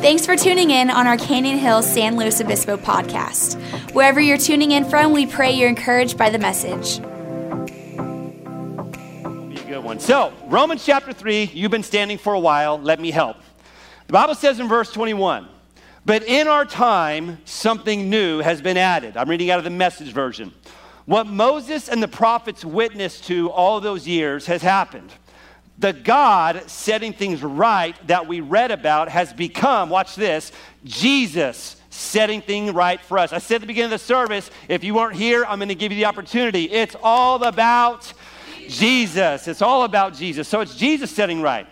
Thanks for tuning in on our Canyon Hills San Luis Obispo podcast. Wherever you're tuning in from, we pray you're encouraged by the message. Be a good one. So, Romans chapter 3, you've been standing for a while. Let me help. The Bible says in verse 21, but in our time, something new has been added. I'm reading out of the message version. What Moses and the prophets witnessed to all those years has happened. The God setting things right that we read about has become, watch this, Jesus setting things right for us. I said at the beginning of the service, if you weren't here, I'm going to give you the opportunity. It's all about Jesus. It's all about Jesus. So it's Jesus setting right.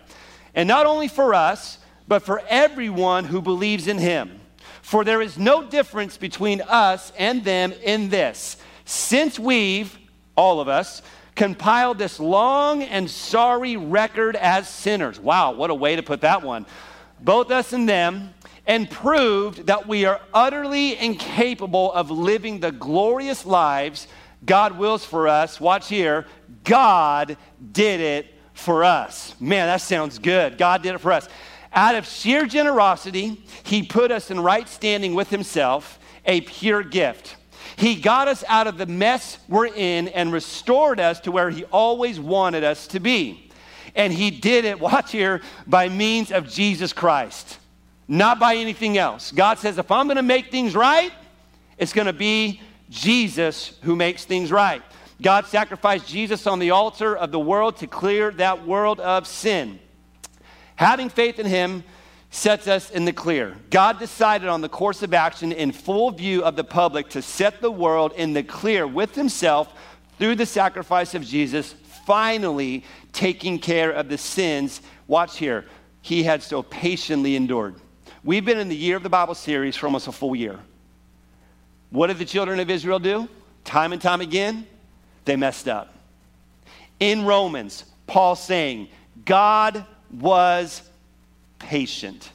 And not only for us, but for everyone who believes in him. For there is no difference between us and them in this. Since we've, all of us, compiled this long and sorry record as sinners. Wow, what a way to put that one. Both us and them, and proved that we are utterly incapable of living the glorious lives God wills for us. Watch here. God did it for us. Man, that sounds good. God did it for us. Out of sheer generosity, He put us in right standing with Himself, a pure gift. He got us out of the mess we're in and restored us to where He always wanted us to be. And He did it, watch here, by means of Jesus Christ, not by anything else. God says, if I'm going to make things right, it's going to be Jesus who makes things right. God sacrificed Jesus on the altar of the world to clear that world of sin. Having faith in Him sets us in the clear. God decided on the course of action in full view of the public to set the world in the clear with himself through the sacrifice of Jesus, finally taking care of the sins. Watch here. He had so patiently endured. We've been in the year of the Bible series for almost a full year. What did the children of Israel do? Time and time again, they messed up. In Romans, Paul saying, God was patient,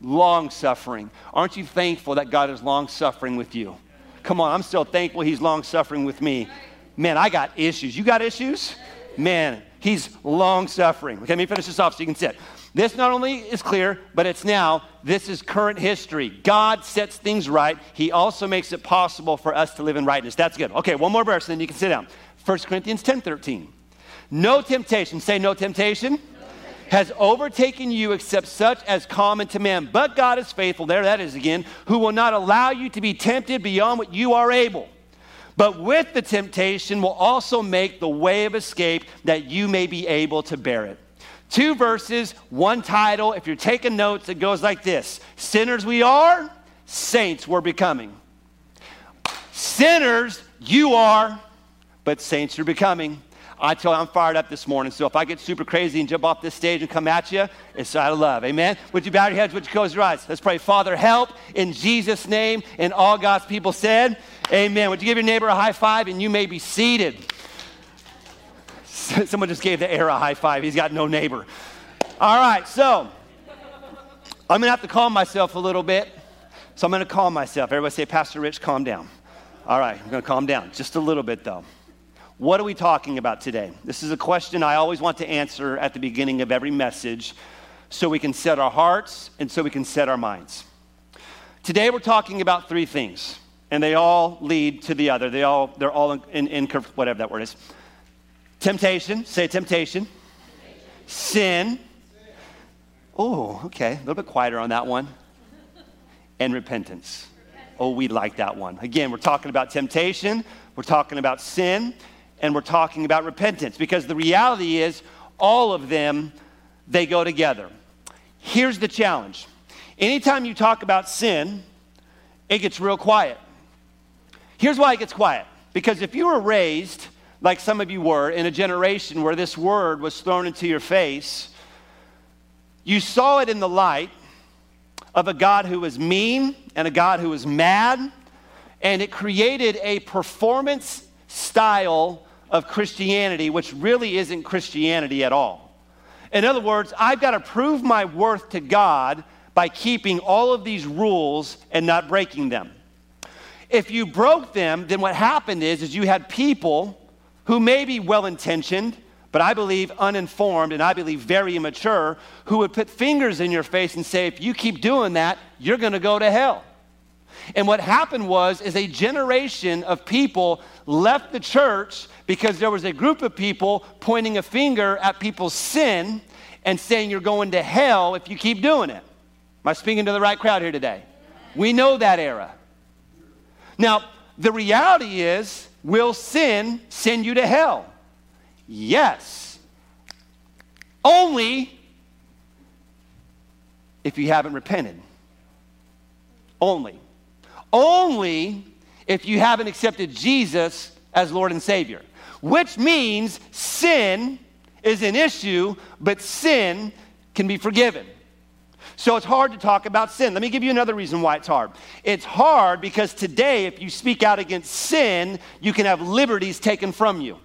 long suffering. Aren't you thankful that God is long suffering with you? Come on, I'm still thankful He's long suffering with me. Man, I got issues. You got issues? Man, He's long suffering. Okay, let me finish this off so you can sit. This not only is clear, but it's now, this is current history. God sets things right. He also makes it possible for us to live in rightness. That's good. Okay, one more verse, and then you can sit down. 1 Corinthians 10 13. No temptation, say no temptation has overtaken you except such as common to man. But God is faithful, there that is again, who will not allow you to be tempted beyond what you are able. But with the temptation will also make the way of escape that you may be able to bear it. Two verses, one title. If you're taking notes, it goes like this Sinners we are, saints we're becoming. Sinners you are, but saints you're becoming. I tell you, I'm fired up this morning. So if I get super crazy and jump off this stage and come at you, it's out of love. Amen. Would you bow your heads? Would you close your eyes? Let's pray. Father, help in Jesus' name. And all God's people said, Amen. Would you give your neighbor a high five and you may be seated? Someone just gave the air a high five. He's got no neighbor. All right, so I'm going to have to calm myself a little bit. So I'm going to calm myself. Everybody say, Pastor Rich, calm down. All right, I'm going to calm down just a little bit though. What are we talking about today? This is a question I always want to answer at the beginning of every message so we can set our hearts and so we can set our minds. Today we're talking about three things, and they all lead to the other. They all, they're all in, in, in whatever that word is. Temptation, say temptation. temptation. Sin. Oh, okay, a little bit quieter on that one. And repentance. Oh, we like that one. Again, we're talking about temptation, we're talking about sin, and we're talking about repentance because the reality is all of them they go together. Here's the challenge. Anytime you talk about sin, it gets real quiet. Here's why it gets quiet. Because if you were raised like some of you were in a generation where this word was thrown into your face, you saw it in the light of a God who was mean and a God who was mad, and it created a performance style of Christianity, which really isn't Christianity at all. In other words, I've got to prove my worth to God by keeping all of these rules and not breaking them. If you broke them, then what happened is, is you had people who may be well intentioned, but I believe uninformed and I believe very immature, who would put fingers in your face and say, if you keep doing that, you're going to go to hell. And what happened was is a generation of people left the church because there was a group of people pointing a finger at people's sin and saying you're going to hell if you keep doing it. Am I speaking to the right crowd here today? We know that era. Now, the reality is, will sin send you to hell? Yes. Only if you haven't repented. Only. Only if you haven't accepted Jesus as Lord and Savior, which means sin is an issue, but sin can be forgiven. So it's hard to talk about sin. Let me give you another reason why it's hard. It's hard because today, if you speak out against sin, you can have liberties taken from you.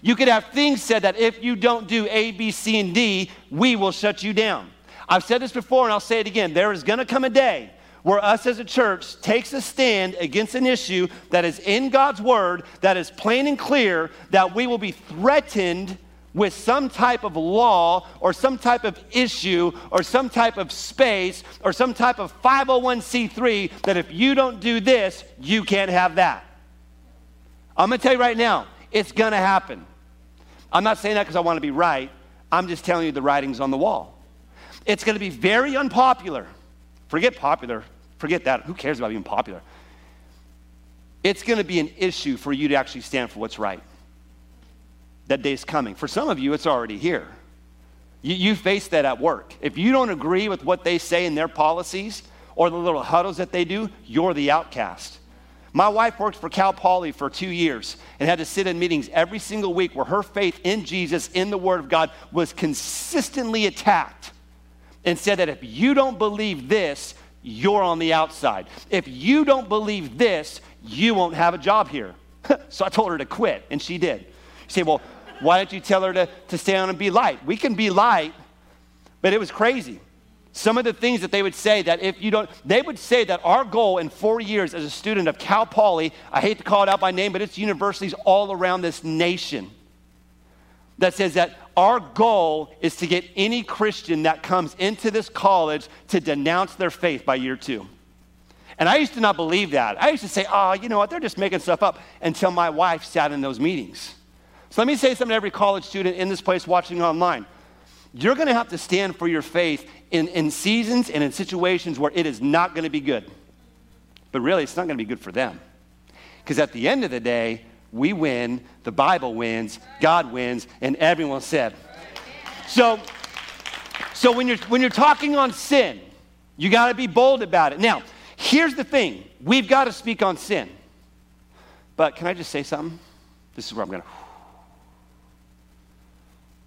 You could have things said that if you don't do A, B, C, and D, we will shut you down. I've said this before and I'll say it again. There is going to come a day where us as a church takes a stand against an issue that is in God's word, that is plain and clear, that we will be threatened with some type of law or some type of issue or some type of space or some type of 501c3 that if you don't do this, you can't have that. I'm to tell you right now, it's to happen. I'm not saying that because I want to be right. I'm just telling you the writing's on the wall. It's to be very unpopular. Forget popular. Forget that. Who cares about being popular? It's going to be an issue for you to actually stand for what's right. That day's coming. For some of you, it's already here. You, you face that at work. If you don't agree with what they say in their policies or the little huddles that they do, you're the outcast. My wife worked for Cal Poly for two years and had to sit in meetings every single week where her faith in Jesus, in the Word of God, was consistently attacked and said that if you don't believe this, you're on the outside. If you don't believe this, you won't have a job here. so I told her to quit, and she did. You say, well, why don't you tell her to, to stay on and be light? We can be light, but it was crazy. Some of the things that they would say that if you don't, they would say that our goal in four years as a student of Cal Poly, I hate to call it out by name, but it's universities all around this nation, that says that our goal is to get any Christian that comes into this college to denounce their faith by year two. And I used to not believe that. I used to say, oh, you know what, they're just making stuff up until my wife sat in those meetings. So let me say something to every college student in this place watching online. You're going to have to stand for your faith in, in seasons and in situations where it is not going to be good. But really, it's not going to be good for them. Because at the end of the day, we win, the Bible wins, God wins, and everyone said. So, so when you're when you're talking on sin, you got to be bold about it. Now, here's the thing: we've got to speak on sin. But can I just say something? This is where I'm going to.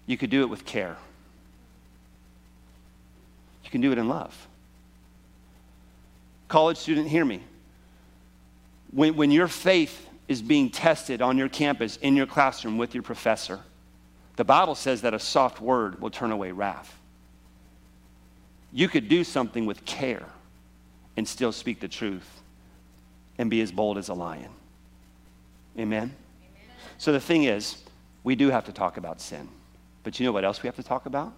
You could do it with care. You can do it in love. College student, hear me. When, when your faith is being tested on your campus, in your classroom, with your professor, the Bible says that a soft word will turn away wrath. You could do something with care and still speak the truth and be as bold as a lion. Amen? Amen? So the thing is, we do have to talk about sin. But you know what else we have to talk about?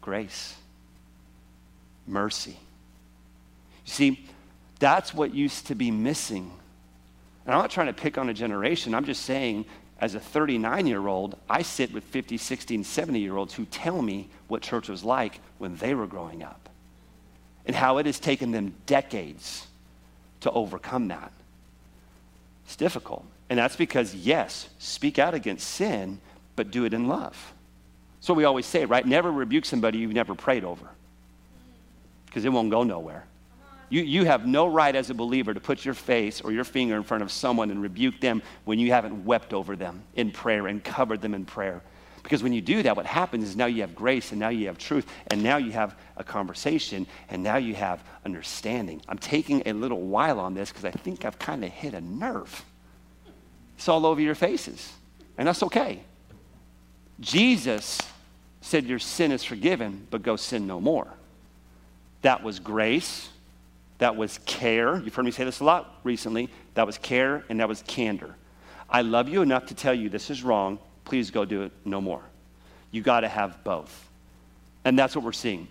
Grace, mercy. You see, that's what used to be missing and I'm not trying to pick on a generation. I'm just saying, as a 39 year old, I sit with 50, 60, and 70 year olds who tell me what church was like when they were growing up and how it has taken them decades to overcome that. It's difficult. And that's because, yes, speak out against sin, but do it in love. So we always say, right? Never rebuke somebody you've never prayed over because it won't go nowhere. You, you have no right as a believer to put your face or your finger in front of someone and rebuke them when you haven't wept over them in prayer and covered them in prayer. Because when you do that, what happens is now you have grace and now you have truth and now you have a conversation and now you have understanding. I'm taking a little while on this because I think I've kind of hit a nerve. It's all over your faces, and that's okay. Jesus said, Your sin is forgiven, but go sin no more. That was grace that was care. You've heard me say this a lot recently. That was care and that was candor. I love you enough to tell you this is wrong. please go do it no more. You got to have both. And that's what we're seeing.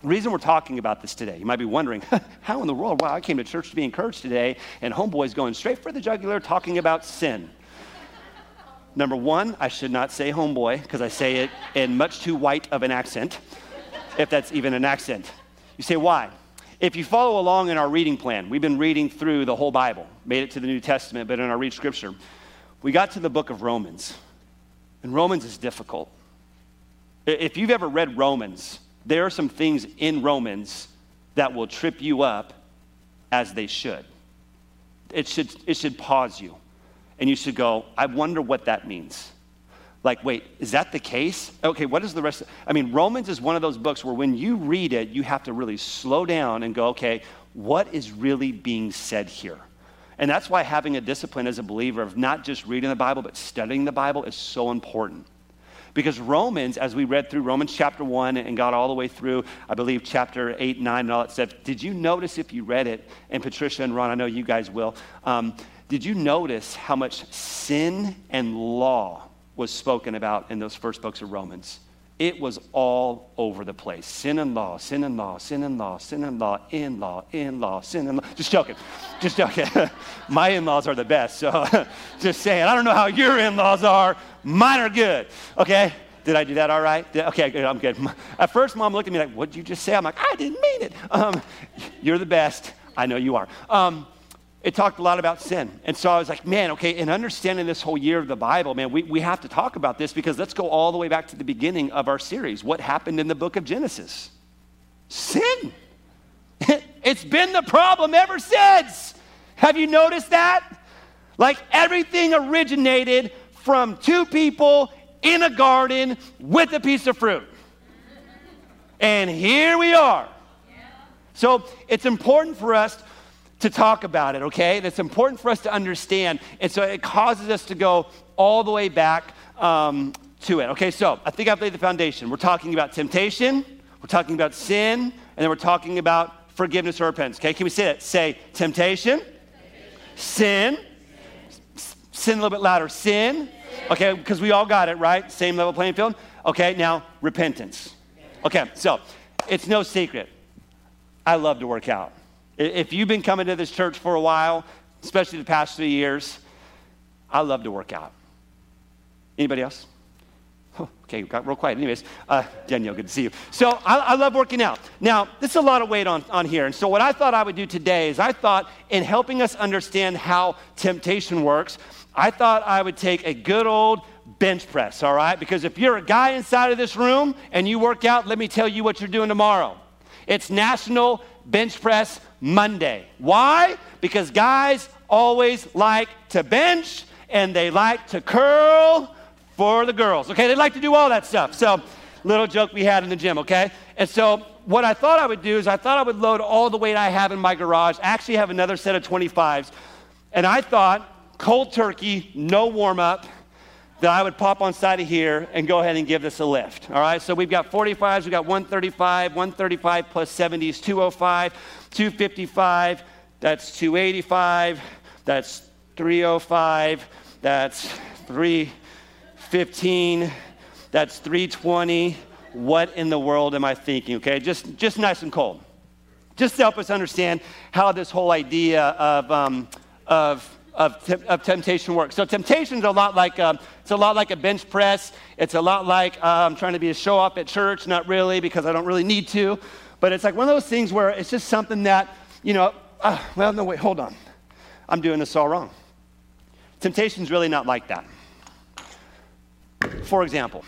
The reason we're talking about this today, you might be wondering, how in the world? Wow, I came to church to be encouraged today, and Homeboy's going straight for the jugular talking about sin. Number one, I should not say homeboy because I say it in much too white of an accent, if that's even an accent. You say, why? If you follow along in our reading plan, we've been reading through the whole Bible, made it to the New Testament, but in our read scripture, we got to the book of Romans. And Romans is difficult. If you've ever read Romans, there are some things in Romans that will trip you up as they should. It should, it should pause you. And you should go, I wonder what that means. Like, wait, is that the case? Okay, what is the rest? Of, I mean, Romans is one of those books where when you read it, you have to really slow down and go, okay, what is really being said here? And that's why having a discipline as a believer of not just reading the Bible, but studying the Bible is so important. Because Romans, as we read through Romans chapter 1 and got all the way through, I believe, chapter 8, 9, and all that stuff, did you notice if you read it, and Patricia and Ron, I know you guys will, um, did you notice how much sin and law was spoken about in those first books of Romans? It was all over the place. Sin and law, sin and law, sin and law, sin and law, in law, in law, sin and law. Just joking. Just joking. My in laws are the best. So just saying. I don't know how your in laws are. Mine are good. Okay? Did I do that all right? Did, okay, good, I'm good. At first, mom looked at me like, What'd you just say? I'm like, I didn't mean it. Um, you're the best. I know you are. Um, it talked a lot about sin. And so I was like, man, okay, in understanding this whole year of the Bible, man, we, we have to talk about this because let's go all the way back to the beginning of our series. What happened in the book of Genesis? Sin. it's been the problem ever since. Have you noticed that? Like everything originated from two people in a garden with a piece of fruit. And here we are. So it's important for us to talk about it, okay? And it's important for us to understand. And so it causes us to go all the way back um, to it. Okay, so I think I've laid the foundation. We're talking about temptation, we're talking about sin, and then we're talking about forgiveness or repentance. Okay, can we say it? Say temptation, temptation. sin, sin a little bit louder, sin. Okay, because we all got it, right? Same level playing field. Okay, now repentance. Okay, so it's no secret. I love to work out. If you've been coming to this church for a while, especially the past three years, I love to work out. Anybody else? Okay, got real quiet. Anyways, uh, Danielle, good to see you. So I, I, love working out. Now, this is a lot of weight on, on here. And so what I thought I would do today is I thought in helping us understand how temptation works, I thought I would take a good old bench press, all right? Because if you're a guy inside of this room and you work out, let me tell you what you're doing tomorrow. It's National Bench Press Monday. Why? Because guys always like to bench and they like to curl for the girls. Okay, they like to do all that stuff. So, little joke we had in the gym, okay? And so, what I thought I would do is I thought I would load all the weight I have in my garage. I actually have another set of 25s. And I thought, cold turkey, no warm up, that I would pop on side of here and go ahead and give this a lift. All right, so we've got 45s, we've got 135, 135 plus 70s, 205, 255, that's 285, that's 305, that's 315, that's 320. What in the world am I thinking? Okay, just, just nice and cold. Just to help us understand how this whole idea of, um, of of, te- of temptation works. So temptation is a lot like um, it's a lot like a bench press. It's a lot like uh, I'm trying to be a show off at church. Not really because I don't really need to, but it's like one of those things where it's just something that you know. Uh, well, no, wait, hold on. I'm doing this all wrong. Temptation is really not like that. For example,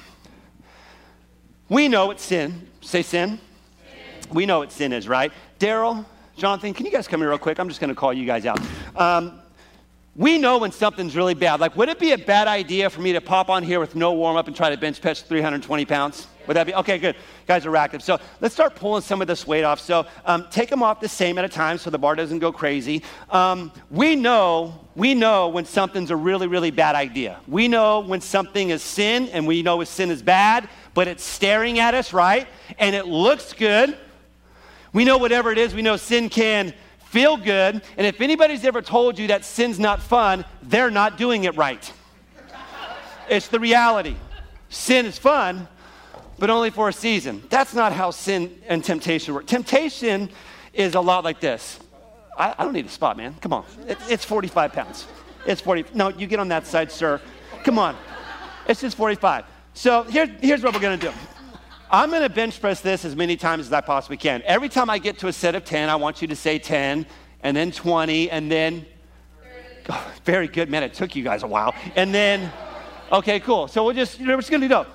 we know what sin. Say sin. sin. We know what sin is, right? Daryl, Jonathan, can you guys come here real quick? I'm just going to call you guys out. Um, we know when something's really bad. Like, would it be a bad idea for me to pop on here with no warm up and try to bench press 320 pounds? Would that be okay? Good. Guys are active. So let's start pulling some of this weight off. So um, take them off the same at a time so the bar doesn't go crazy. Um, we know we know when something's a really really bad idea. We know when something is sin, and we know sin is bad, but it's staring at us, right? And it looks good. We know whatever it is. We know sin can feel good. And if anybody's ever told you that sin's not fun, they're not doing it right. It's the reality. Sin is fun, but only for a season. That's not how sin and temptation work. Temptation is a lot like this. I, I don't need a spot, man. Come on. It, it's 45 pounds. It's 40. No, you get on that side, sir. Come on. It's just 45. So here, here's what we're going to do. I'm going to bench press this as many times as I possibly can. Every time I get to a set of 10, I want you to say 10, and then 20, and then. Oh, very good, man. It took you guys a while. And then, okay, cool. So we'll just, you know, we're just going to go.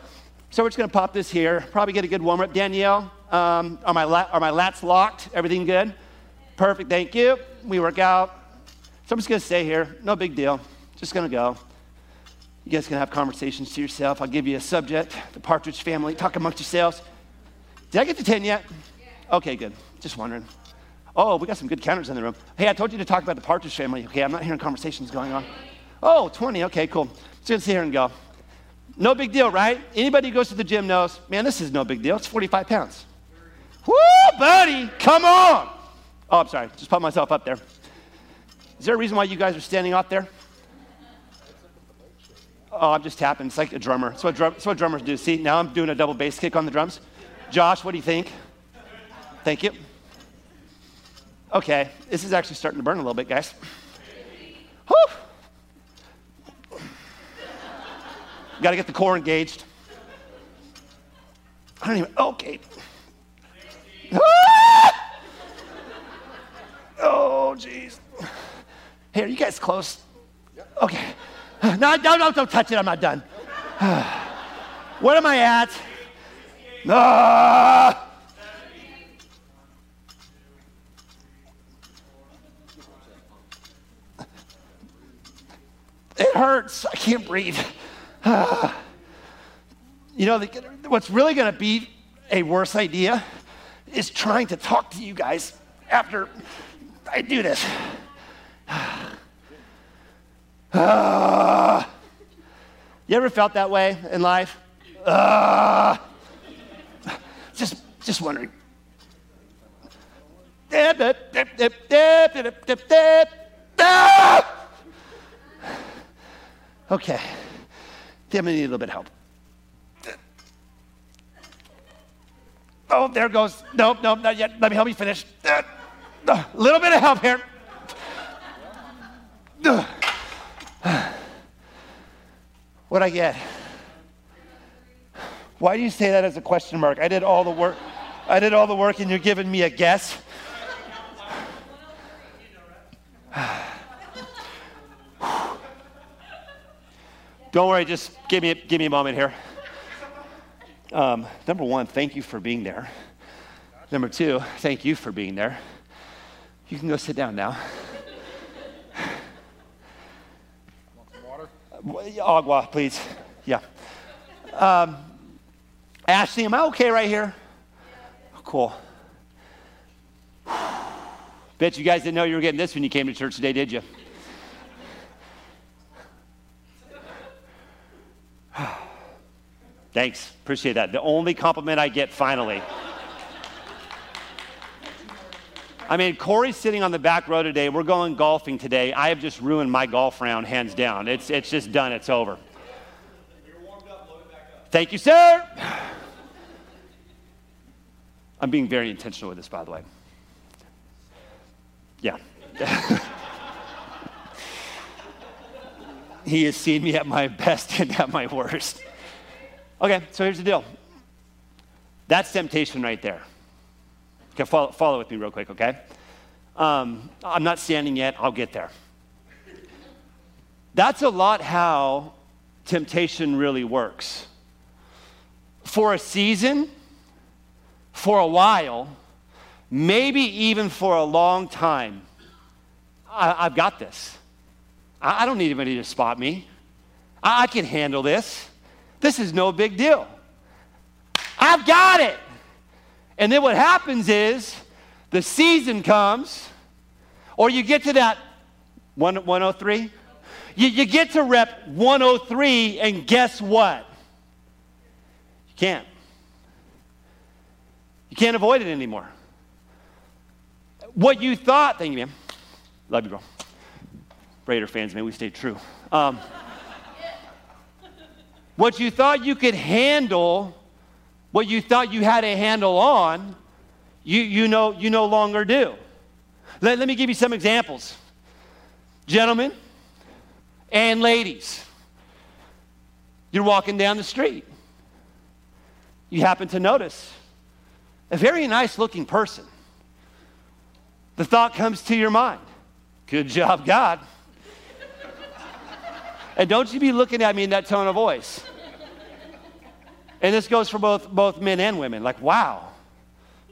So we're just going to pop this here. Probably get a good warm up. Danielle, um, are, my la- are my lats locked? Everything good? Perfect, thank you. We work out. So I'm just going to stay here. No big deal. Just going to go. You guys can have conversations to yourself. I'll give you a subject, the Partridge family. Talk amongst yourselves. Did I get to 10 yet? Okay, good. Just wondering. Oh, we got some good counters in the room. Hey, I told you to talk about the Partridge family. Okay, I'm not hearing conversations going on. Oh, 20. Okay, cool. Just gonna sit here and go. No big deal, right? Anybody who goes to the gym knows, man, this is no big deal. It's 45 pounds. Woo, buddy, come on. Oh, I'm sorry. Just put myself up there. Is there a reason why you guys are standing out there? Oh, I'm just tapping. It's like a drummer. It's what, drum, it's what drummers do. See, now I'm doing a double bass kick on the drums. Josh, what do you think? Thank you. Okay, this is actually starting to burn a little bit, guys. Whew. Got to get the core engaged. I don't even, okay. Ah! Oh, jeez. Hey, are you guys close? Okay. No, no, no, don't touch it. I'm not done. what am I at? Ah! It hurts. I can't breathe. you know, the, what's really going to be a worse idea is trying to talk to you guys after I do this. Uh, you ever felt that way in life? Uh, just, just wondering. Okay. I'm gonna need a little bit of help. Oh, there goes. Nope, nope, not yet. Let me help you finish. A little bit of help here. What'd I get? Why do you say that as a question mark? I did all the work. I did all the work and you're giving me a guess? Don't worry, just give me, give me a moment here. Um, number one, thank you for being there. Number two, thank you for being there. You can go sit down now. Agua, please. Yeah. Um, Ashley, am I okay right here? Cool. Bet you guys didn't know you were getting this when you came to church today, did you? Thanks. Appreciate that. The only compliment I get finally. I mean, Corey's sitting on the back row today. We're going golfing today. I have just ruined my golf round, hands down. It's, it's just done. It's over. Thank you, sir. I'm being very intentional with this, by the way. Yeah. he has seen me at my best and at my worst. Okay, so here's the deal. That's temptation right there. Okay, follow, follow with me real quick, okay? Um, I'm not standing yet, I'll get there. That's a lot how temptation really works. For a season, for a while, maybe even for a long time, I, have got this. I, I, don't need anybody to spot me. I, I can handle this. This is no big deal. I've got it. And then what happens is the season comes, or you get to that 103. You, you get to rep 103, and guess what? You can't. You can't avoid it anymore. What you thought, thank you, man. Love you, bro. Raider fans, man, we stay true. Um, what you thought you could handle, what you thought you had a handle on, you, you, know, you no longer do. Let, let me give you some examples. Gentlemen and ladies, you're walking down the street. You happen to notice a very nice looking person. The thought comes to your mind Good job, God. and don't you be looking at me in that tone of voice. And this goes for both, both men and women. Like, wow,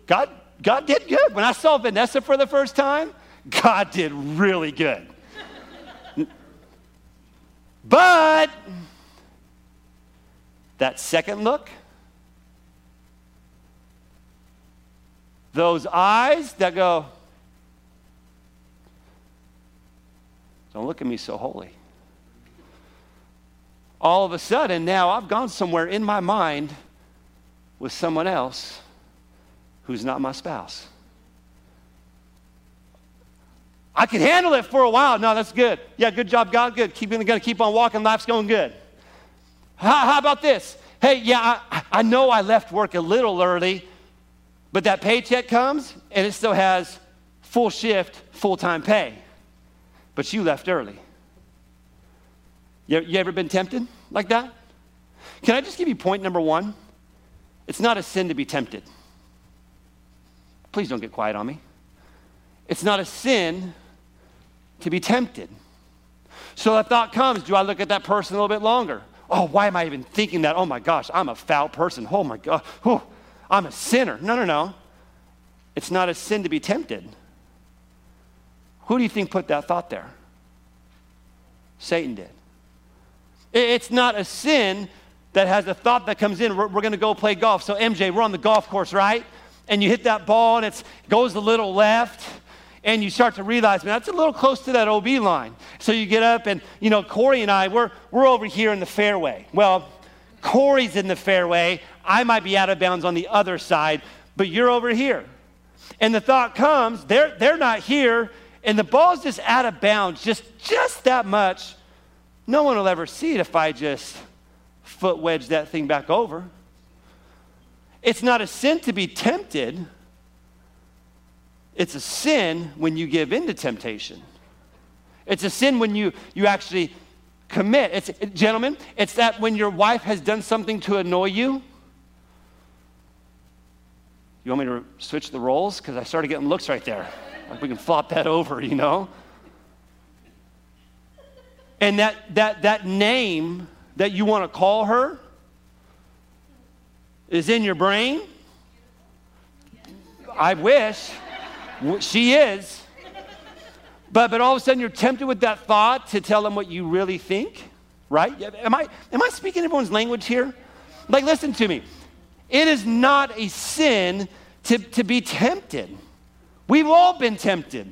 God, God did good. When I saw Vanessa for the first time, God did really good. but that second look, those eyes that go, don't look at me so holy. All of a sudden, now I've gone somewhere in my mind with someone else who's not my spouse. I could handle it for a while. No, that's good. Yeah, good job, God. Good. Keep going to keep on walking. Life's going good. How, how about this? Hey, yeah, I, I know I left work a little early, but that paycheck comes and it still has full shift, full time pay. But you left early. You, you ever been tempted like that? Can I just give you point number one? It's not a sin to be tempted. Please don't get quiet on me. It's not a sin to be tempted. So that thought comes do I look at that person a little bit longer? Oh, why am I even thinking that? Oh my gosh, I'm a foul person. Oh my God, oh, I'm a sinner. No, no, no. It's not a sin to be tempted. Who do you think put that thought there? Satan did. It's not a sin that has a thought that comes in. We're, we're going to go play golf. So, MJ, we're on the golf course, right? And you hit that ball and it goes a little left and you start to realize, man, that's a little close to that OB line. So you get up, and you know, Corey and I, we're, we're over here in the fairway. Well, Corey's in the fairway. I might be out of bounds on the other side, but you're over here. And the thought comes, they're, they're not here, and the ball's just out of bounds, just, just that much. No one will ever see it if I just foot wedge that thing back over. It's not a sin to be tempted it's a sin when you give in to temptation. It's a sin when you, you actually commit. It's, gentlemen, it's that when your wife has done something to annoy you. You want me to switch the roles? Because I started getting looks right there. Like we can flop that over, you know? And that, that, that name that you want to call her is in your brain. I wish. She is. But, but all of a sudden you're tempted with that thought to tell them what you really think, right? Am I, am I speaking everyone's language here? Like, listen to me. It is not a sin to, to be tempted. We've all been tempted.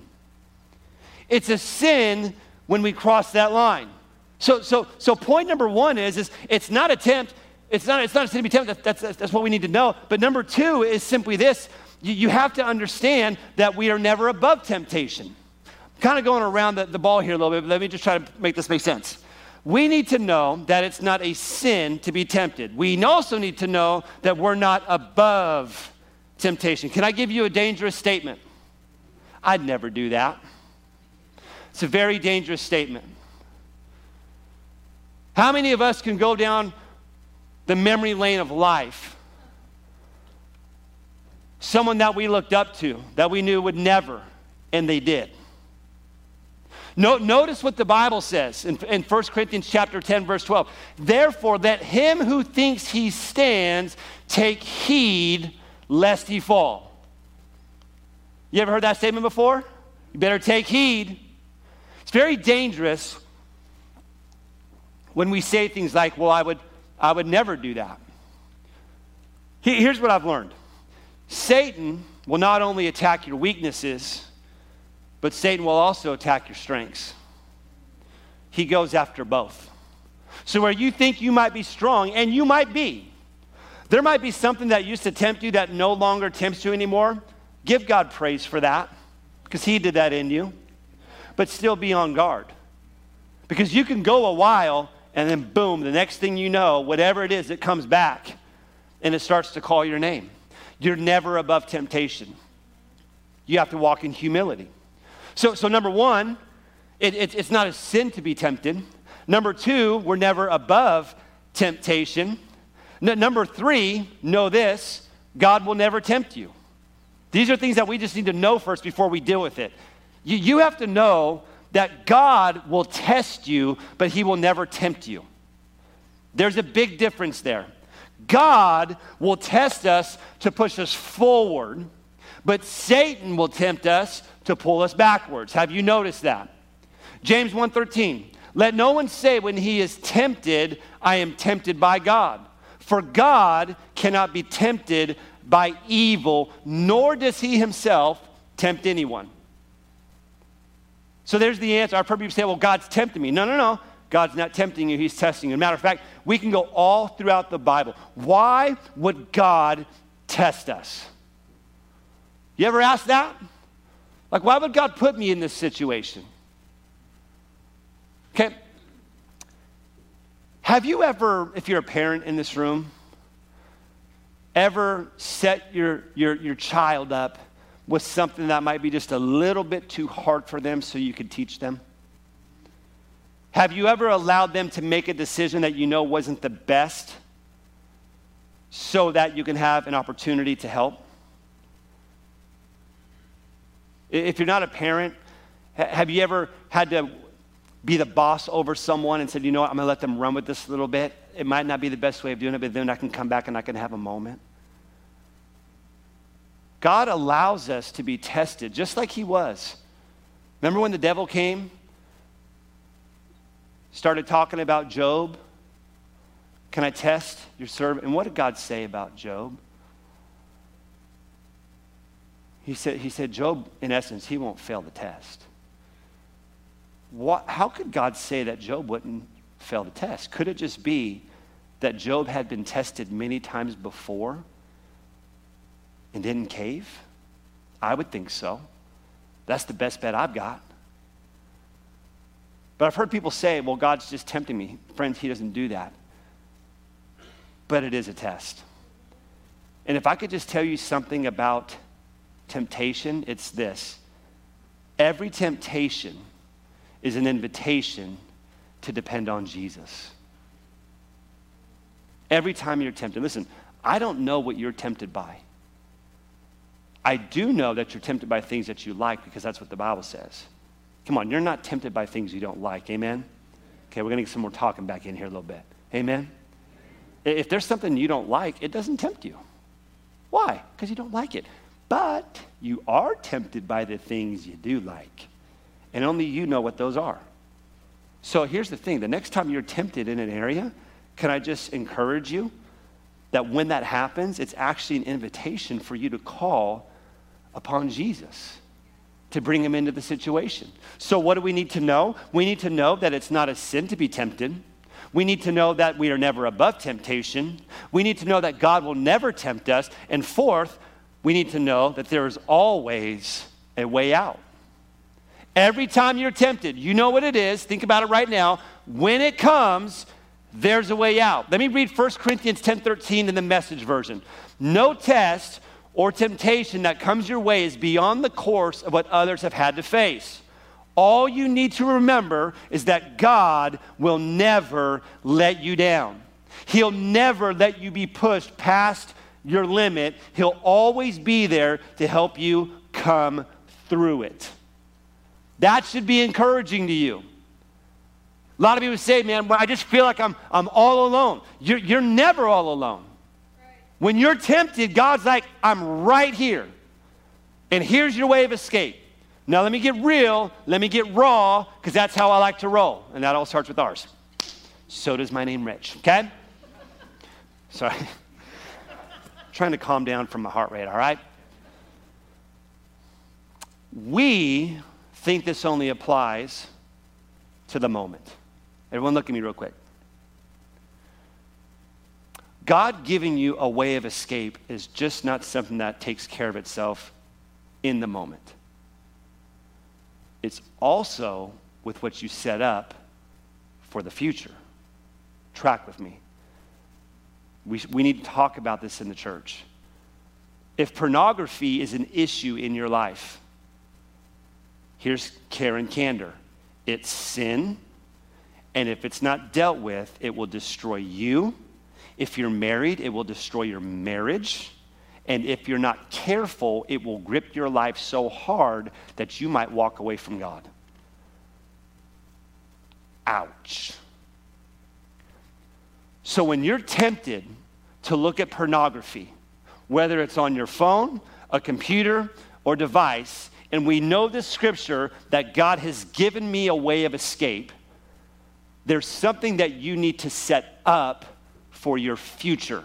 It's a sin when we cross that line. So, so, so point number one is, is it's not a tempt. It's not, it's not a sin to be tempted. That's, that's, that's what we need to know. But number two is simply this you have to understand that we are never above temptation. I'm kind of going around the, the ball here a little bit, but let me just try to make this make sense. We need to know that it's not a sin to be tempted. We also need to know that we're not above temptation. Can I give you a dangerous statement? I'd never do that. It's a very dangerous statement. How many of us can go down the memory lane of life someone that we looked up to, that we knew would never, and they did. No, notice what the Bible says in, in 1 Corinthians chapter 10, verse 12. Therefore, that him who thinks he stands take heed lest he fall. You ever heard that statement before? You better take heed. It's very dangerous when we say things like, well, I would, I would never do that. Here's what I've learned Satan will not only attack your weaknesses, but Satan will also attack your strengths. He goes after both. So, where you think you might be strong, and you might be, there might be something that used to tempt you that no longer tempts you anymore. Give God praise for that, because He did that in you. But still be on guard. Because you can go a while And then, boom, the next thing you know, whatever it is, it comes back and it starts to call your name. You're never above temptation. You have to walk in humility. So, so number one, it, it, it's not a sin to be tempted. Number two, we're never above temptation. N- number three, know this God will never tempt you. These are things that we just need to know first before we deal with it. You, you have to know that God will test you, but he will never tempt you. There's a big difference there. God will test us to push us forward, but Satan will tempt us to pull us backwards. Have you noticed that? James 1:13. Let no one say when he is tempted, I am tempted by God. For God cannot be tempted by evil, nor does he himself tempt anyone. So there's the answer. I've heard people say, well, God's tempting me. No, no, no. God's not tempting you, He's testing you. Matter of fact, we can go all throughout the Bible. Why would God test us? You ever ask that? Like, why would God put me in this situation? Okay. Have you ever, if you're a parent in this room, ever set your, your, your child up with something that might be just a little bit too hard for them so you could teach them? Have you ever allowed them to make a decision that you know wasn't the best so that you can have an opportunity to help? If you're not a parent, have you ever had to be the boss over someone and said, you know what, I'm going to let them run with this a little bit? It might not be the best way of doing it, but then I can come back and I can have a moment. God allows us to be tested just like He was. Remember when the devil came? Started talking about Job? Can I test your servant? And what did God say about Job? He said, he said, Job, in essence, he won't fail the test. What, how could God say that Job wouldn't fail the test? Could it just be that Job had been tested many times before and didn't cave? I would think so. That's the best bet I've got. But I've heard people say, well, God's just tempting me. Friends, He doesn't do that. But it is a test. And if I could just tell you something about temptation, it's this every temptation is an invitation to depend on Jesus. Every time you're tempted, listen, I don't know what you're tempted by. I do know that you're tempted by things that you like because that's what the Bible says. Come on, you're not tempted by things you don't like. Amen? Okay, we're going to get some more talking back in here a little bit. Amen? If there's something you don't like, it doesn't tempt you. Why? Because you don't like it. But you are tempted by the things you do like. And only you know what those are. So here's the thing the next time you're tempted in an area, can I just encourage you that when that happens, it's actually an invitation for you to call upon Jesus to bring him into the situation. So, what do we need to know? We need to know that it's not a sin to be tempted. We need to know that we are never above temptation. We need to know that God will never tempt us. And fourth, we need to know that there is always a way out. Every time you're tempted, you know what it is. Think about it right now. When it comes, there's a way out. Let me read 1 Corinthians 10:13 in the message version. No test or temptation that comes your way is beyond the course of what others have had to face. All you need to remember is that God will never let you down. He'll never let you be pushed past your limit. He'll always be there to help you come through it. That should be encouraging to you. A lot of people say, man, I just feel like I'm, I'm all alone. You're, you're never all alone. When you're tempted, God's like, I'm right here. And here's your way of escape. Now, let me get real. Let me get raw, because that's how I like to roll. And that all starts with R's. So does my name, Rich. Okay? Sorry. trying to calm down from my heart rate, all right? We think this only applies to the moment. Everyone, look at me real quick. God giving you a way of escape is just not something that takes care of itself in the moment. It's also with what you set up for the future. track with me. We, we need to talk about this in the church. If pornography is an issue in your life, here's care and Candor it's sin, and if it's not dealt with, it will destroy you. If you're married, it will destroy your marriage. And if you're not careful, it will grip your life so hard that you might walk away from God. Ouch. So when you're tempted to look at pornography, whether it's on your phone, a computer, or device, and we know this scripture that God has given me a way of escape, there's something that you need to set up for your future.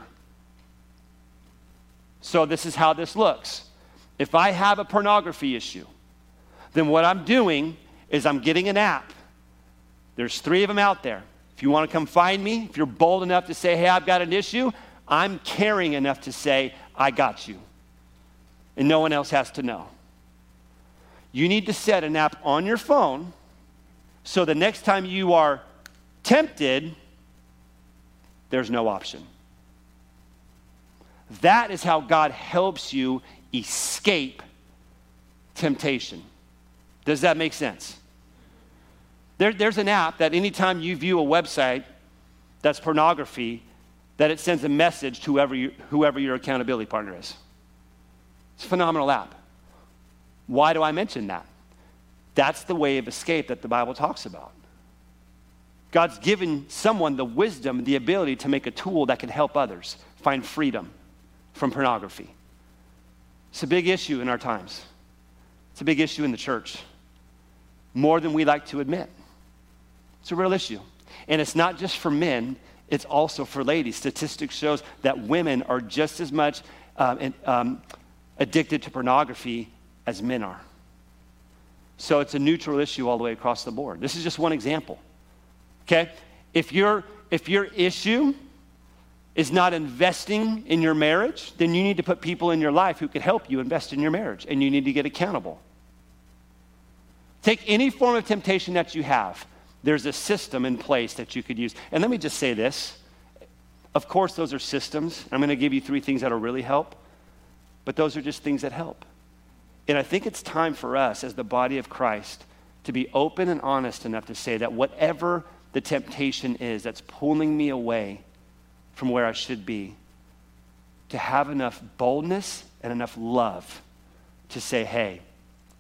So, this is how this looks. If I have a pornography issue, then what I'm doing is I'm getting an app. There's three of them out there. If you want to come find me, if you're bold enough to say, hey, I've got an issue, I'm caring enough to say, I got you. And no one else has to know. You need to set an app on your phone so the next time you are tempted, there's no option. That is how God helps you escape temptation. Does that make sense? There, there's an app that anytime you view a website that's pornography, that it sends a message to whoever, you, whoever your accountability partner is. It's a phenomenal app. Why do I mention that? That's the way of escape that the Bible talks about. God's given someone the wisdom, the ability to make a tool that can help others find freedom from pornography. It's a big issue in our times. It's a big issue in the church, more than we like to admit. It's a real issue. And it's not just for men, it's also for ladies. Statistics shows that women are just as much um, um, addicted to pornography as men are. So it's a neutral issue all the way across the board. This is just one example. Okay? If your if your issue is not investing in your marriage, then you need to put people in your life who can help you invest in your marriage and you need to get accountable. Take any form of temptation that you have. There's a system in place that you could use. And let me just say this. Of course, those are systems. I'm going to give you three things that'll really help, but those are just things that help. And I think it's time for us as the body of Christ to be open and honest enough to say that whatever the temptation is that's pulling me away from where I should be, to have enough boldness and enough love to say, hey,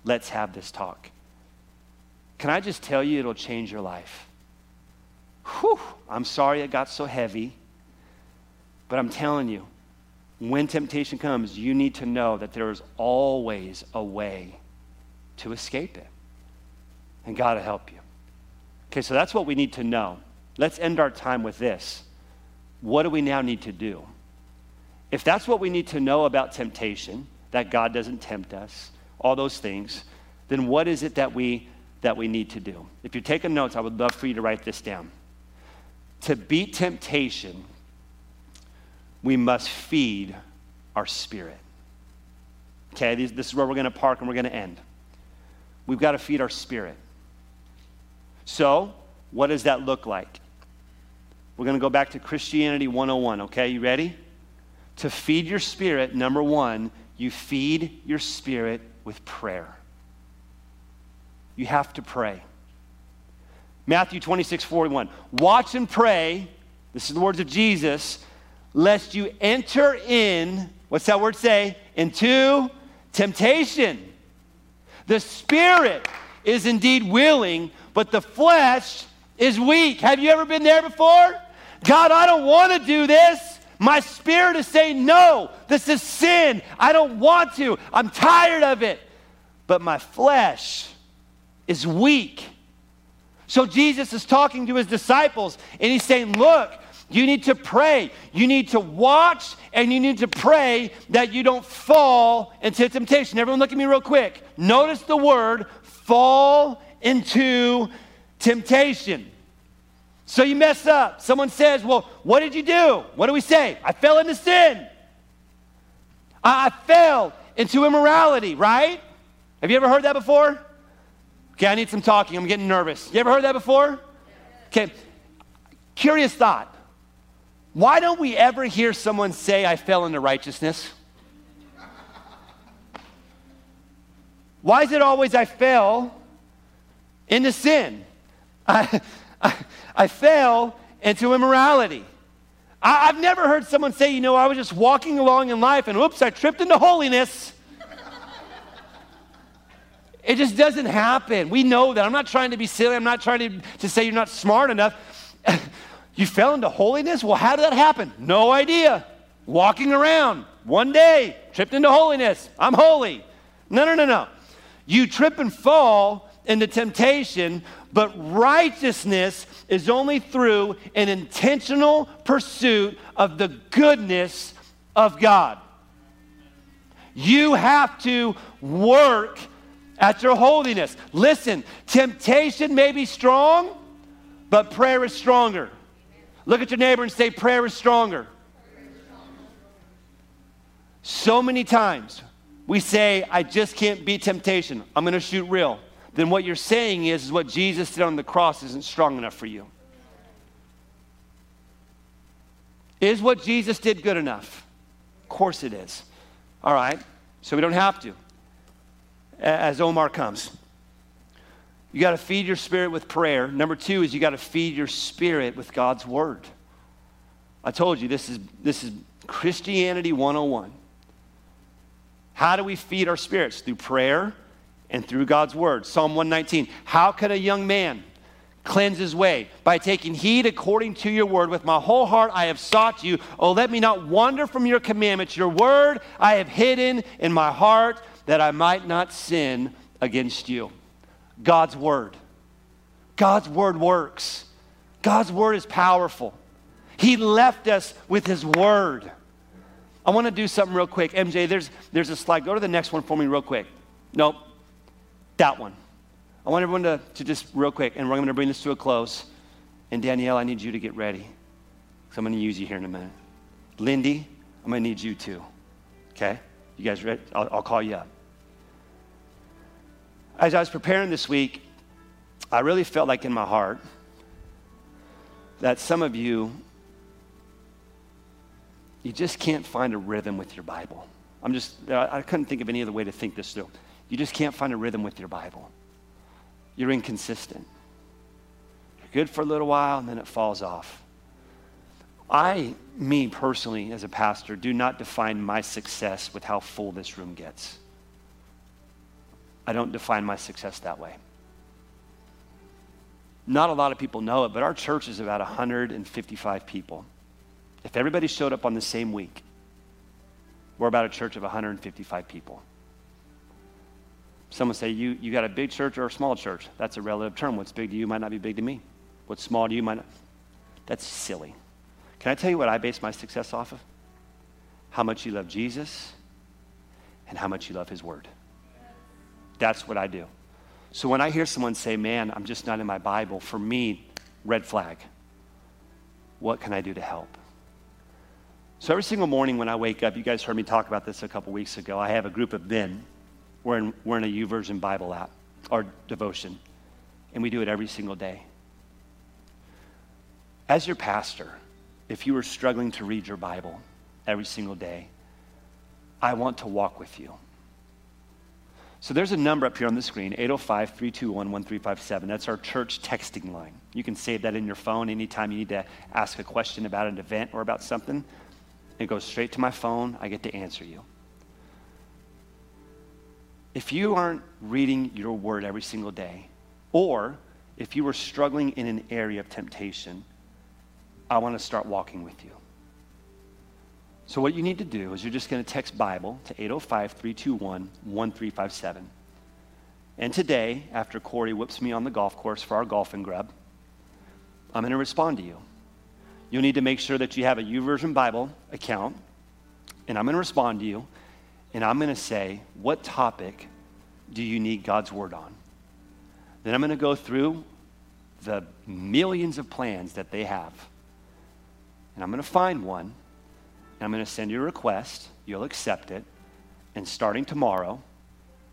let's have this talk. Can I just tell you, it'll change your life? Whew, I'm sorry it got so heavy, but I'm telling you, when temptation comes, you need to know that there is always a way to escape it. And God will help you. Okay, so that's what we need to know. Let's end our time with this. What do we now need to do? If that's what we need to know about temptation, that God doesn't tempt us, all those things, then what is it that we that we need to do? If you're taking notes, I would love for you to write this down. To beat temptation, we must feed our spirit. Okay, this, this is where we're going to park and we're going to end. We've got to feed our spirit. So, what does that look like? We're going to go back to Christianity 101, okay? You ready? To feed your spirit, number one, you feed your spirit with prayer. You have to pray. Matthew 26, 41. Watch and pray, this is the words of Jesus, lest you enter in, what's that word say? Into temptation. The spirit is indeed willing, but the flesh is weak. Have you ever been there before? God, I don't want to do this. My spirit is saying, no, this is sin. I don't want to. I'm tired of it. But my flesh is weak. So Jesus is talking to his disciples and he's saying, look, you need to pray. You need to watch and you need to pray that you don't fall into temptation. Everyone, look at me real quick. Notice the word fall into temptation. So you mess up. Someone says, Well, what did you do? What do we say? I fell into sin. I, I fell into immorality, right? Have you ever heard that before? Okay, I need some talking. I'm getting nervous. You ever heard that before? Okay, curious thought. Why don't we ever hear someone say, I fell into righteousness? Why is it always I fell into sin? I, I, I fell into immorality. I, I've never heard someone say, you know, I was just walking along in life and whoops, I tripped into holiness. It just doesn't happen. We know that. I'm not trying to be silly. I'm not trying to, to say you're not smart enough. you fell into holiness? Well, how did that happen? No idea. Walking around one day, tripped into holiness. I'm holy. No, no, no, no. You trip and fall into temptation, but righteousness is only through an intentional pursuit of the goodness of God. You have to work at your holiness. Listen, temptation may be strong, but prayer is stronger. Look at your neighbor and say, Prayer is stronger. So many times we say, I just can't beat temptation. I'm going to shoot real. Then what you're saying is, is what Jesus did on the cross isn't strong enough for you. Is what Jesus did good enough? Of course it is. All right, so we don't have to as Omar comes. You got to feed your spirit with prayer. Number two is you got to feed your spirit with God's word. I told you this is, this is Christianity 101. How do we feed our spirits? Through prayer and through God's word. Psalm 119. How can a young man cleanse his way? By taking heed according to your word. With my whole heart I have sought you. Oh, let me not wander from your commandments. Your word I have hidden in my heart that I might not sin against you. God's word. God's word works. God's word is powerful. He left us with his word. I want to do something real quick. MJ, there's, there's a slide. Go to the next one for me, real quick. Nope, that one. I want everyone to, to just real quick, and we're going to bring this to a close. And Danielle, I need you to get ready. So I'm going to use you here in a minute. Lindy, I'm going to need you too. Okay? You guys ready? I'll, I'll call you up. As I was preparing this week, I really felt like in my heart that some of you, you just can't find a rhythm with your Bible. I'm just, I couldn't think of any other way to think this through. You just can't find a rhythm with your Bible. You're inconsistent. You're good for a little while and then it falls off. I, me personally, as a pastor, do not define my success with how full this room gets. I don't define my success that way. Not a lot of people know it, but our church is about 155 people. If everybody showed up on the same week, we're about a church of 155 people. Someone say, you, you got a big church or a small church? That's a relative term. What's big to you might not be big to me. What's small to you might not. That's silly. Can I tell you what I base my success off of? How much you love Jesus and how much you love his word. That's what I do. So when I hear someone say, Man, I'm just not in my Bible, for me, red flag. What can I do to help? So every single morning when I wake up, you guys heard me talk about this a couple weeks ago. I have a group of men. We're in, we're in a YouVersion Bible app our devotion, and we do it every single day. As your pastor, if you are struggling to read your Bible every single day, I want to walk with you. So there's a number up here on the screen 805 321 1357. That's our church texting line. You can save that in your phone anytime you need to ask a question about an event or about something. It goes straight to my phone. I get to answer you. If you aren't reading your word every single day, or if you are struggling in an area of temptation, I want to start walking with you. So, what you need to do is you're just going to text Bible to 805 321 1357. And today, after Corey whips me on the golf course for our golfing grub, I'm going to respond to you. You'll need to make sure that you have a YouVersion Bible account, and I'm going to respond to you, and I'm going to say, What topic do you need God's Word on? Then I'm going to go through the millions of plans that they have, and I'm going to find one and I'm going to send you a request. You'll accept it. And starting tomorrow,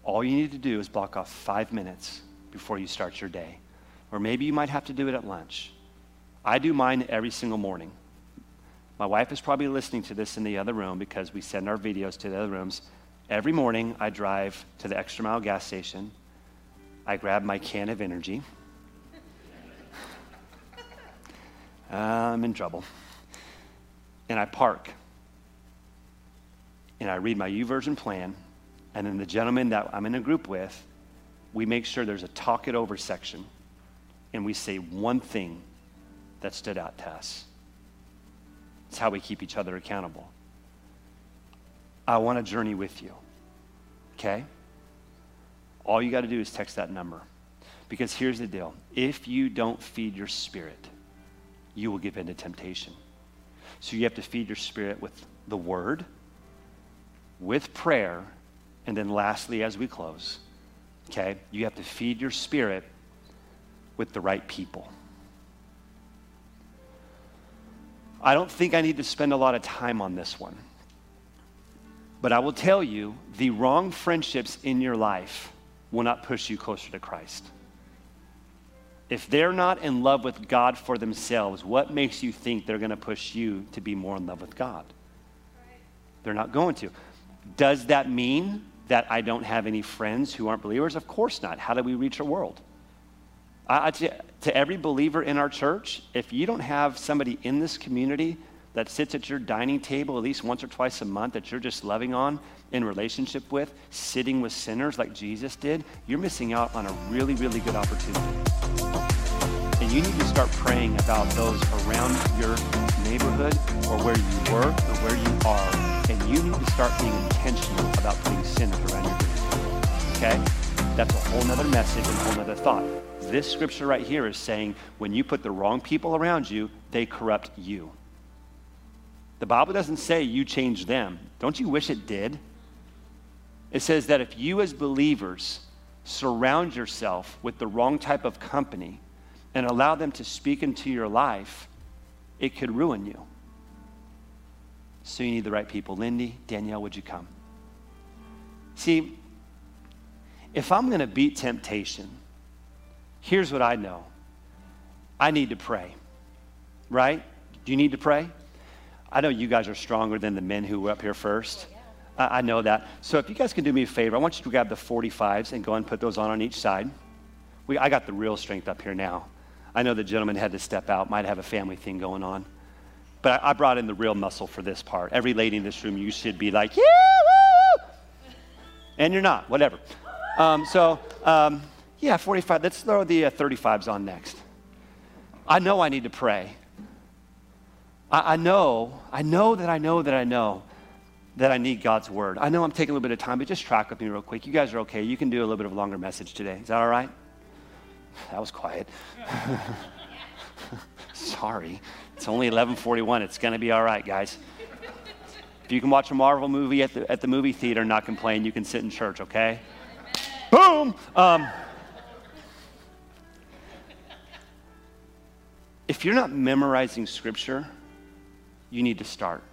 all you need to do is block off five minutes before you start your day. Or maybe you might have to do it at lunch. I do mine every single morning. My wife is probably listening to this in the other room because we send our videos to the other rooms. Every morning, I drive to the Extra Mile gas station. I grab my can of energy. I'm in trouble. And I park. And I read my YouVersion plan. And then the gentleman that I'm in a group with, we make sure there's a talk it over section. And we say one thing that stood out to us. It's how we keep each other accountable. I want to journey with you. Okay? All you got to do is text that number. Because here's the deal if you don't feed your spirit, you will give in to temptation. So you have to feed your spirit with the word, with prayer, and then lastly, as we close, okay, you have to feed your spirit with the right people. I don't think I need to spend a lot of time on this one. But I will tell you the wrong friendships in your life will not push you closer to Christ. If they're not in love with God for themselves, what makes you think they're going to push you to be more in love with God? They're not going to. Does that mean that I don't have any friends who aren't believers? Of course not. How do we reach a world? I, to, to every believer in our church, if you don't have somebody in this community that sits at your dining table at least once or twice a month that you're just loving on, in relationship with, sitting with sinners like Jesus did, you're missing out on a really, really good opportunity. And you need to start praying about those around your neighborhood or where you work or where you are. And you need to start being intentional about putting sinners around your neighborhood. Okay? That's a whole nother message and a whole nother thought. This scripture right here is saying when you put the wrong people around you, they corrupt you. The Bible doesn't say you change them. Don't you wish it did? It says that if you, as believers, surround yourself with the wrong type of company and allow them to speak into your life, it could ruin you. So you need the right people. Lindy, Danielle, would you come? See, if I'm going to beat temptation, here's what I know I need to pray, right? Do you need to pray? I know you guys are stronger than the men who were up here first. I, I know that. So if you guys can do me a favor, I want you to grab the 45s and go and put those on on each side. We, I got the real strength up here now. I know the gentleman had to step out, might have a family thing going on. But I, I brought in the real muscle for this part. Every lady in this room, you should be like, yeah, woo! And you're not, whatever. Um, so, um, yeah, 45. Let's throw the uh, 35s on next. I know I need to pray. I, I know, I know that I know that I know that I need God's word. I know I'm taking a little bit of time, but just track with me real quick. You guys are okay. You can do a little bit of a longer message today. Is that all right? That was quiet. Sorry. It's only 11:41. It's going to be all right, guys. If you can watch a Marvel movie at the, at the movie theater and not complain, you can sit in church, okay? Boom! Um, if you're not memorizing scripture, you need to start.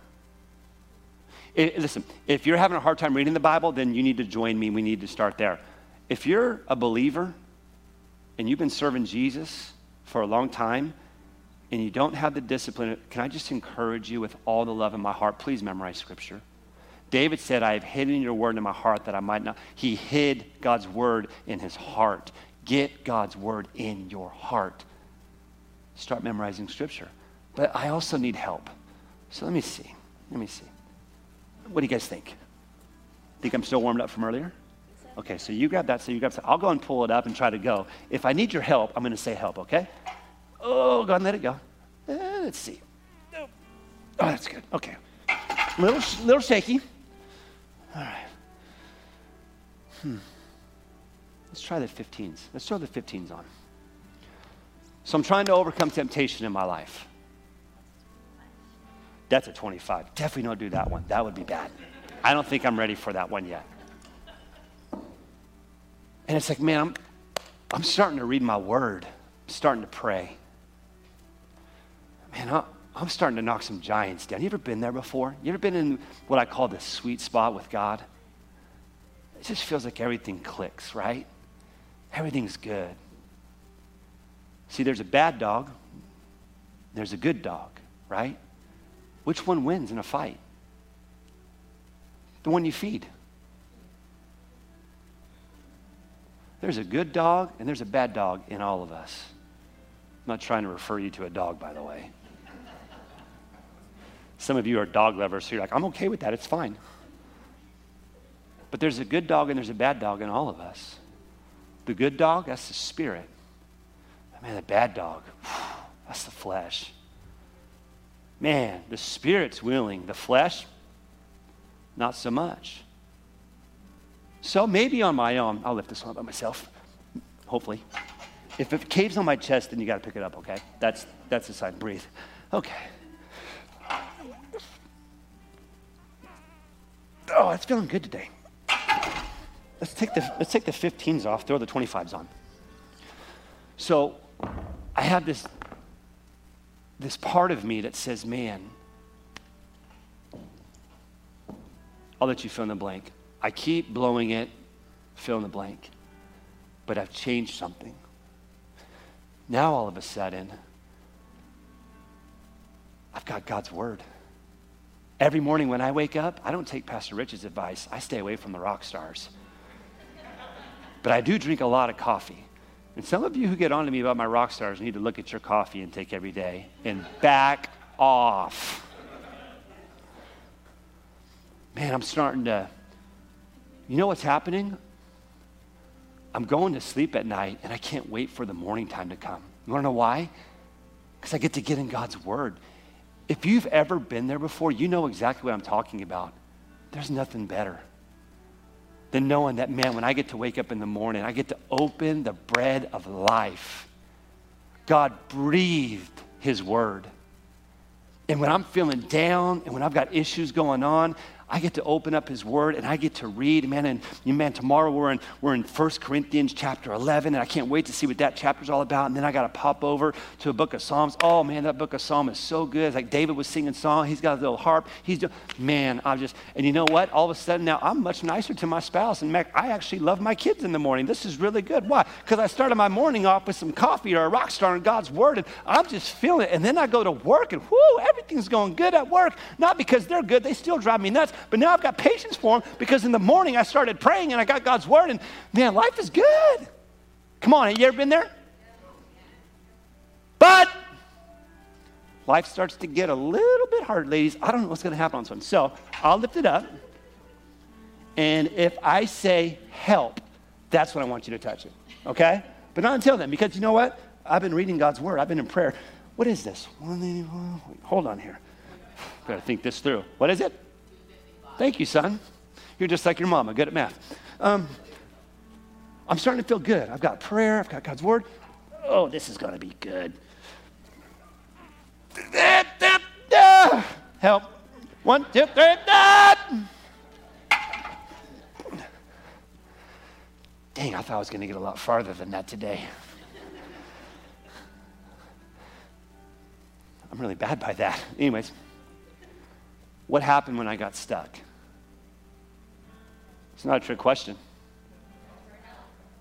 It, listen, if you're having a hard time reading the Bible, then you need to join me. We need to start there. If you're a believer and you've been serving Jesus for a long time and you don't have the discipline, can I just encourage you with all the love in my heart? Please memorize Scripture. David said, I have hidden your word in my heart that I might not. He hid God's word in his heart. Get God's word in your heart. Start memorizing Scripture. But I also need help. So let me see. Let me see. What do you guys think? Think I'm still warmed up from earlier? Okay, so you grab that, so you grab that. I'll go and pull it up and try to go. If I need your help, I'm going to say help, okay? Oh, go and let it go. Uh, let's see. Oh, that's good. Okay. Little, little shaky. All right. Hmm. Let's try the 15s. Let's throw the 15s on. So I'm trying to overcome temptation in my life. That's a 25. Definitely don't do that one. That would be bad. I don't think I'm ready for that one yet. And it's like, man, I'm, I'm starting to read my word. I'm starting to pray. Man, I'm starting to knock some giants down. You ever been there before? You ever been in what I call the sweet spot with God? It just feels like everything clicks, right? Everything's good. See, there's a bad dog, there's a good dog, right? which one wins in a fight? The one you feed. There's a good dog and there's a bad dog in all of us. I'm not trying to refer you to a dog, by the way. Some of you are dog lovers, so you're like, I'm okay with that, it's fine. But there's a good dog and there's a bad dog in all of us. The good dog, that's the spirit. Man, the bad dog, that's the flesh. Man, the spirit's willing, the flesh, not so much. So maybe on my own, I'll lift this one by myself, hopefully. If it caves on my chest, then you got to pick it up, okay? That's, that's a sign. Breathe. Okay. Oh, it's feeling good today. Let's take the, let's take the 15s off, throw the 25s on. So I have this, this part of me that says, man, I'll let you fill in the blank. I keep blowing it, fill in the blank. But I've changed something. Now all of a sudden, I've got God's word. Every morning when I wake up, I don't take Pastor Rich's advice. I stay away from the rock stars. But I do drink a lot of coffee. And some of you who get on to me about my rock stars need to look at your coffee intake every day and back off. Man, I'm starting to. You know what's happening? I'm going to sleep at night and I can't wait for the morning time to come. You wanna know why? Because I get to get in God's Word. If you've ever been there before, you know exactly what I'm talking about. There's nothing better than knowing that, man, when I get to wake up in the morning, I get to open the bread of life. God breathed His Word. And when I'm feeling down and when I've got issues going on, I get to open up his word and I get to read. Man, and man, tomorrow we're in, we're in 1 Corinthians chapter 11, and I can't wait to see what that chapter's all about. And then I got to pop over to a book of Psalms. Oh, man, that book of Psalms is so good. It's like David was singing song. He's got a little harp. He's doing, man, I'm just, and you know what? All of a sudden now I'm much nicer to my spouse. And Mac, I actually love my kids in the morning. This is really good. Why? Because I started my morning off with some coffee or a rock star in God's word, and I'm just feeling it. And then I go to work, and whoo, everything's going good at work. Not because they're good, they still drive me nuts, but now I've got patience for them because in the morning I started praying and I got God's word, and man, life is good. Come on, have you ever been there? But life starts to get a little bit hard, ladies. I don't know what's going to happen on this one. So I'll lift it up. And if I say help, that's when I want you to touch it. Okay? But not until then, because you know what? I've been reading God's word, I've been in prayer. What is this? Hold on here. Gotta think this through. What is it? Thank you, son. You're just like your mama, good at math. Um, I'm starting to feel good. I've got prayer, I've got God's word. Oh, this is going to be good. Help. One, two, three. Dang, I thought I was going to get a lot farther than that today. I'm really bad by that. Anyways, what happened when I got stuck? It's not a trick question.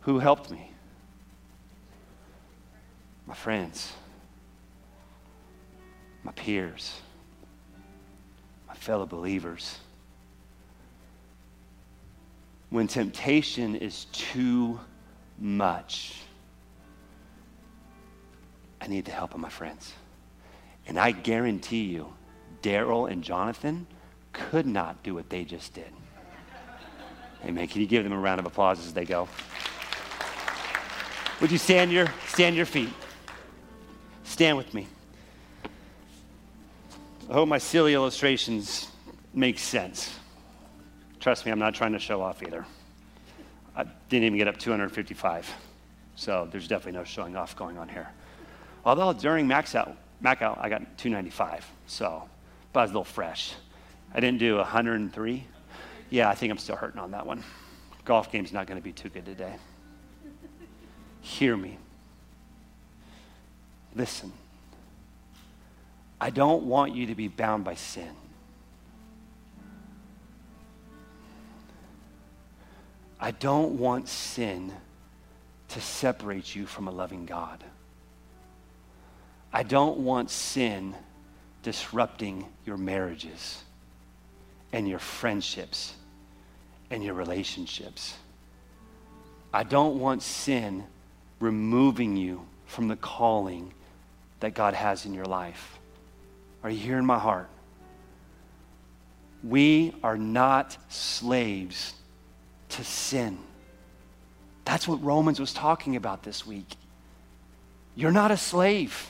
Who helped me? My friends, my peers, my fellow believers. When temptation is too much, I need the help of my friends. And I guarantee you, Daryl and Jonathan could not do what they just did. Amen. Can you give them a round of applause as they go? Would you stand your, stand your feet? Stand with me. I hope my silly illustrations make sense. Trust me, I'm not trying to show off either. I didn't even get up 255. So there's definitely no showing off going on here. Although during max out, max out, I got 295. So, but I was a little fresh. I didn't do 103 yeah, I think I'm still hurting on that one. Golf game's not going to be too good today. Hear me. Listen. I don't want you to be bound by sin. I don't want sin to separate you from a loving God. I don't want sin disrupting your marriages and your friendships and your relationships. I don't want sin removing you from the calling that God has in your life. Are you hearing my heart? We are not slaves to sin. That's what Romans was talking about this week. You're not a slave.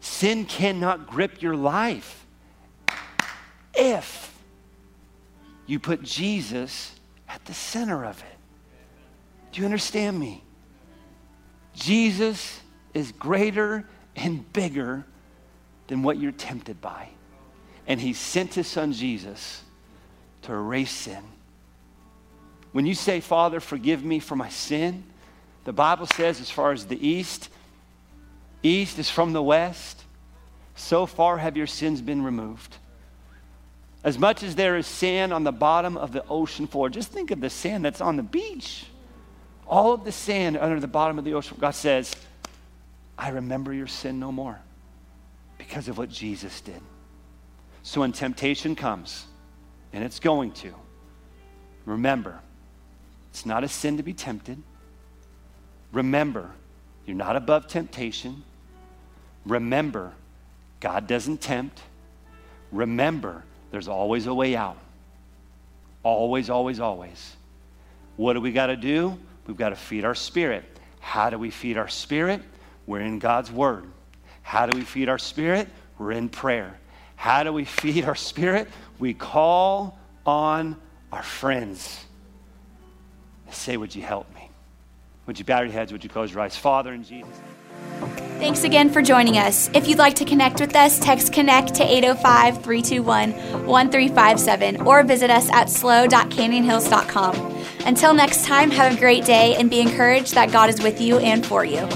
Sin cannot grip your life if you put Jesus at the center of it. Do you understand me? Jesus is greater and bigger than what you're tempted by. And he sent his son Jesus to erase sin. When you say, Father, forgive me for my sin, the Bible says, as far as the east, east is from the west, so far have your sins been removed. As much as there is sand on the bottom of the ocean floor, just think of the sand that's on the beach. All of the sand under the bottom of the ocean, God says, I remember your sin no more because of what Jesus did. So when temptation comes, and it's going to, remember, it's not a sin to be tempted. Remember, you're not above temptation. Remember, God doesn't tempt. Remember, there's always a way out. Always, always, always. What do we got to do? We've got to feed our spirit. How do we feed our spirit? We're in God's Word. How do we feed our spirit? We're in prayer. How do we feed our spirit? We call on our friends. Say, Would you help me? Would you bow your heads? Would you close your eyes? Father, in Jesus' Thanks again for joining us. If you'd like to connect with us, text connect to 805 321 1357 or visit us at slow.canyonhills.com. Until next time, have a great day and be encouraged that God is with you and for you.